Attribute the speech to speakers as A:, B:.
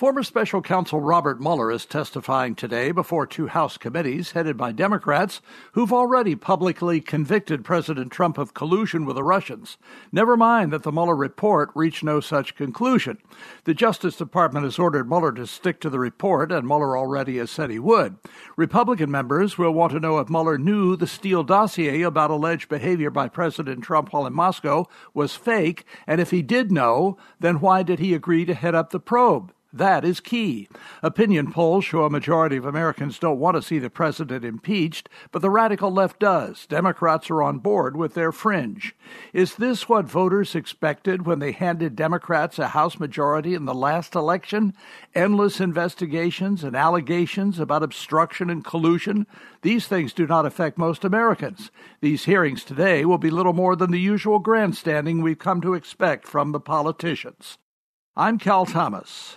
A: Former special counsel Robert Mueller is testifying today before two House committees headed by Democrats who've already publicly convicted President Trump of collusion with the Russians. Never mind that the Mueller report reached no such conclusion. The Justice Department has ordered Mueller to stick to the report, and Mueller already has said he would. Republican members will want to know if Mueller knew the Steele dossier about alleged behavior by President Trump while in Moscow was fake, and if he did know, then why did he agree to head up the probe? That is key. Opinion polls show a majority of Americans don't want to see the president impeached, but the radical left does. Democrats are on board with their fringe. Is this what voters expected when they handed Democrats a House majority in the last election? Endless investigations and allegations about obstruction and collusion? These things do not affect most Americans. These hearings today will be little more than the usual grandstanding we've come to expect from the politicians. I'm Cal Thomas.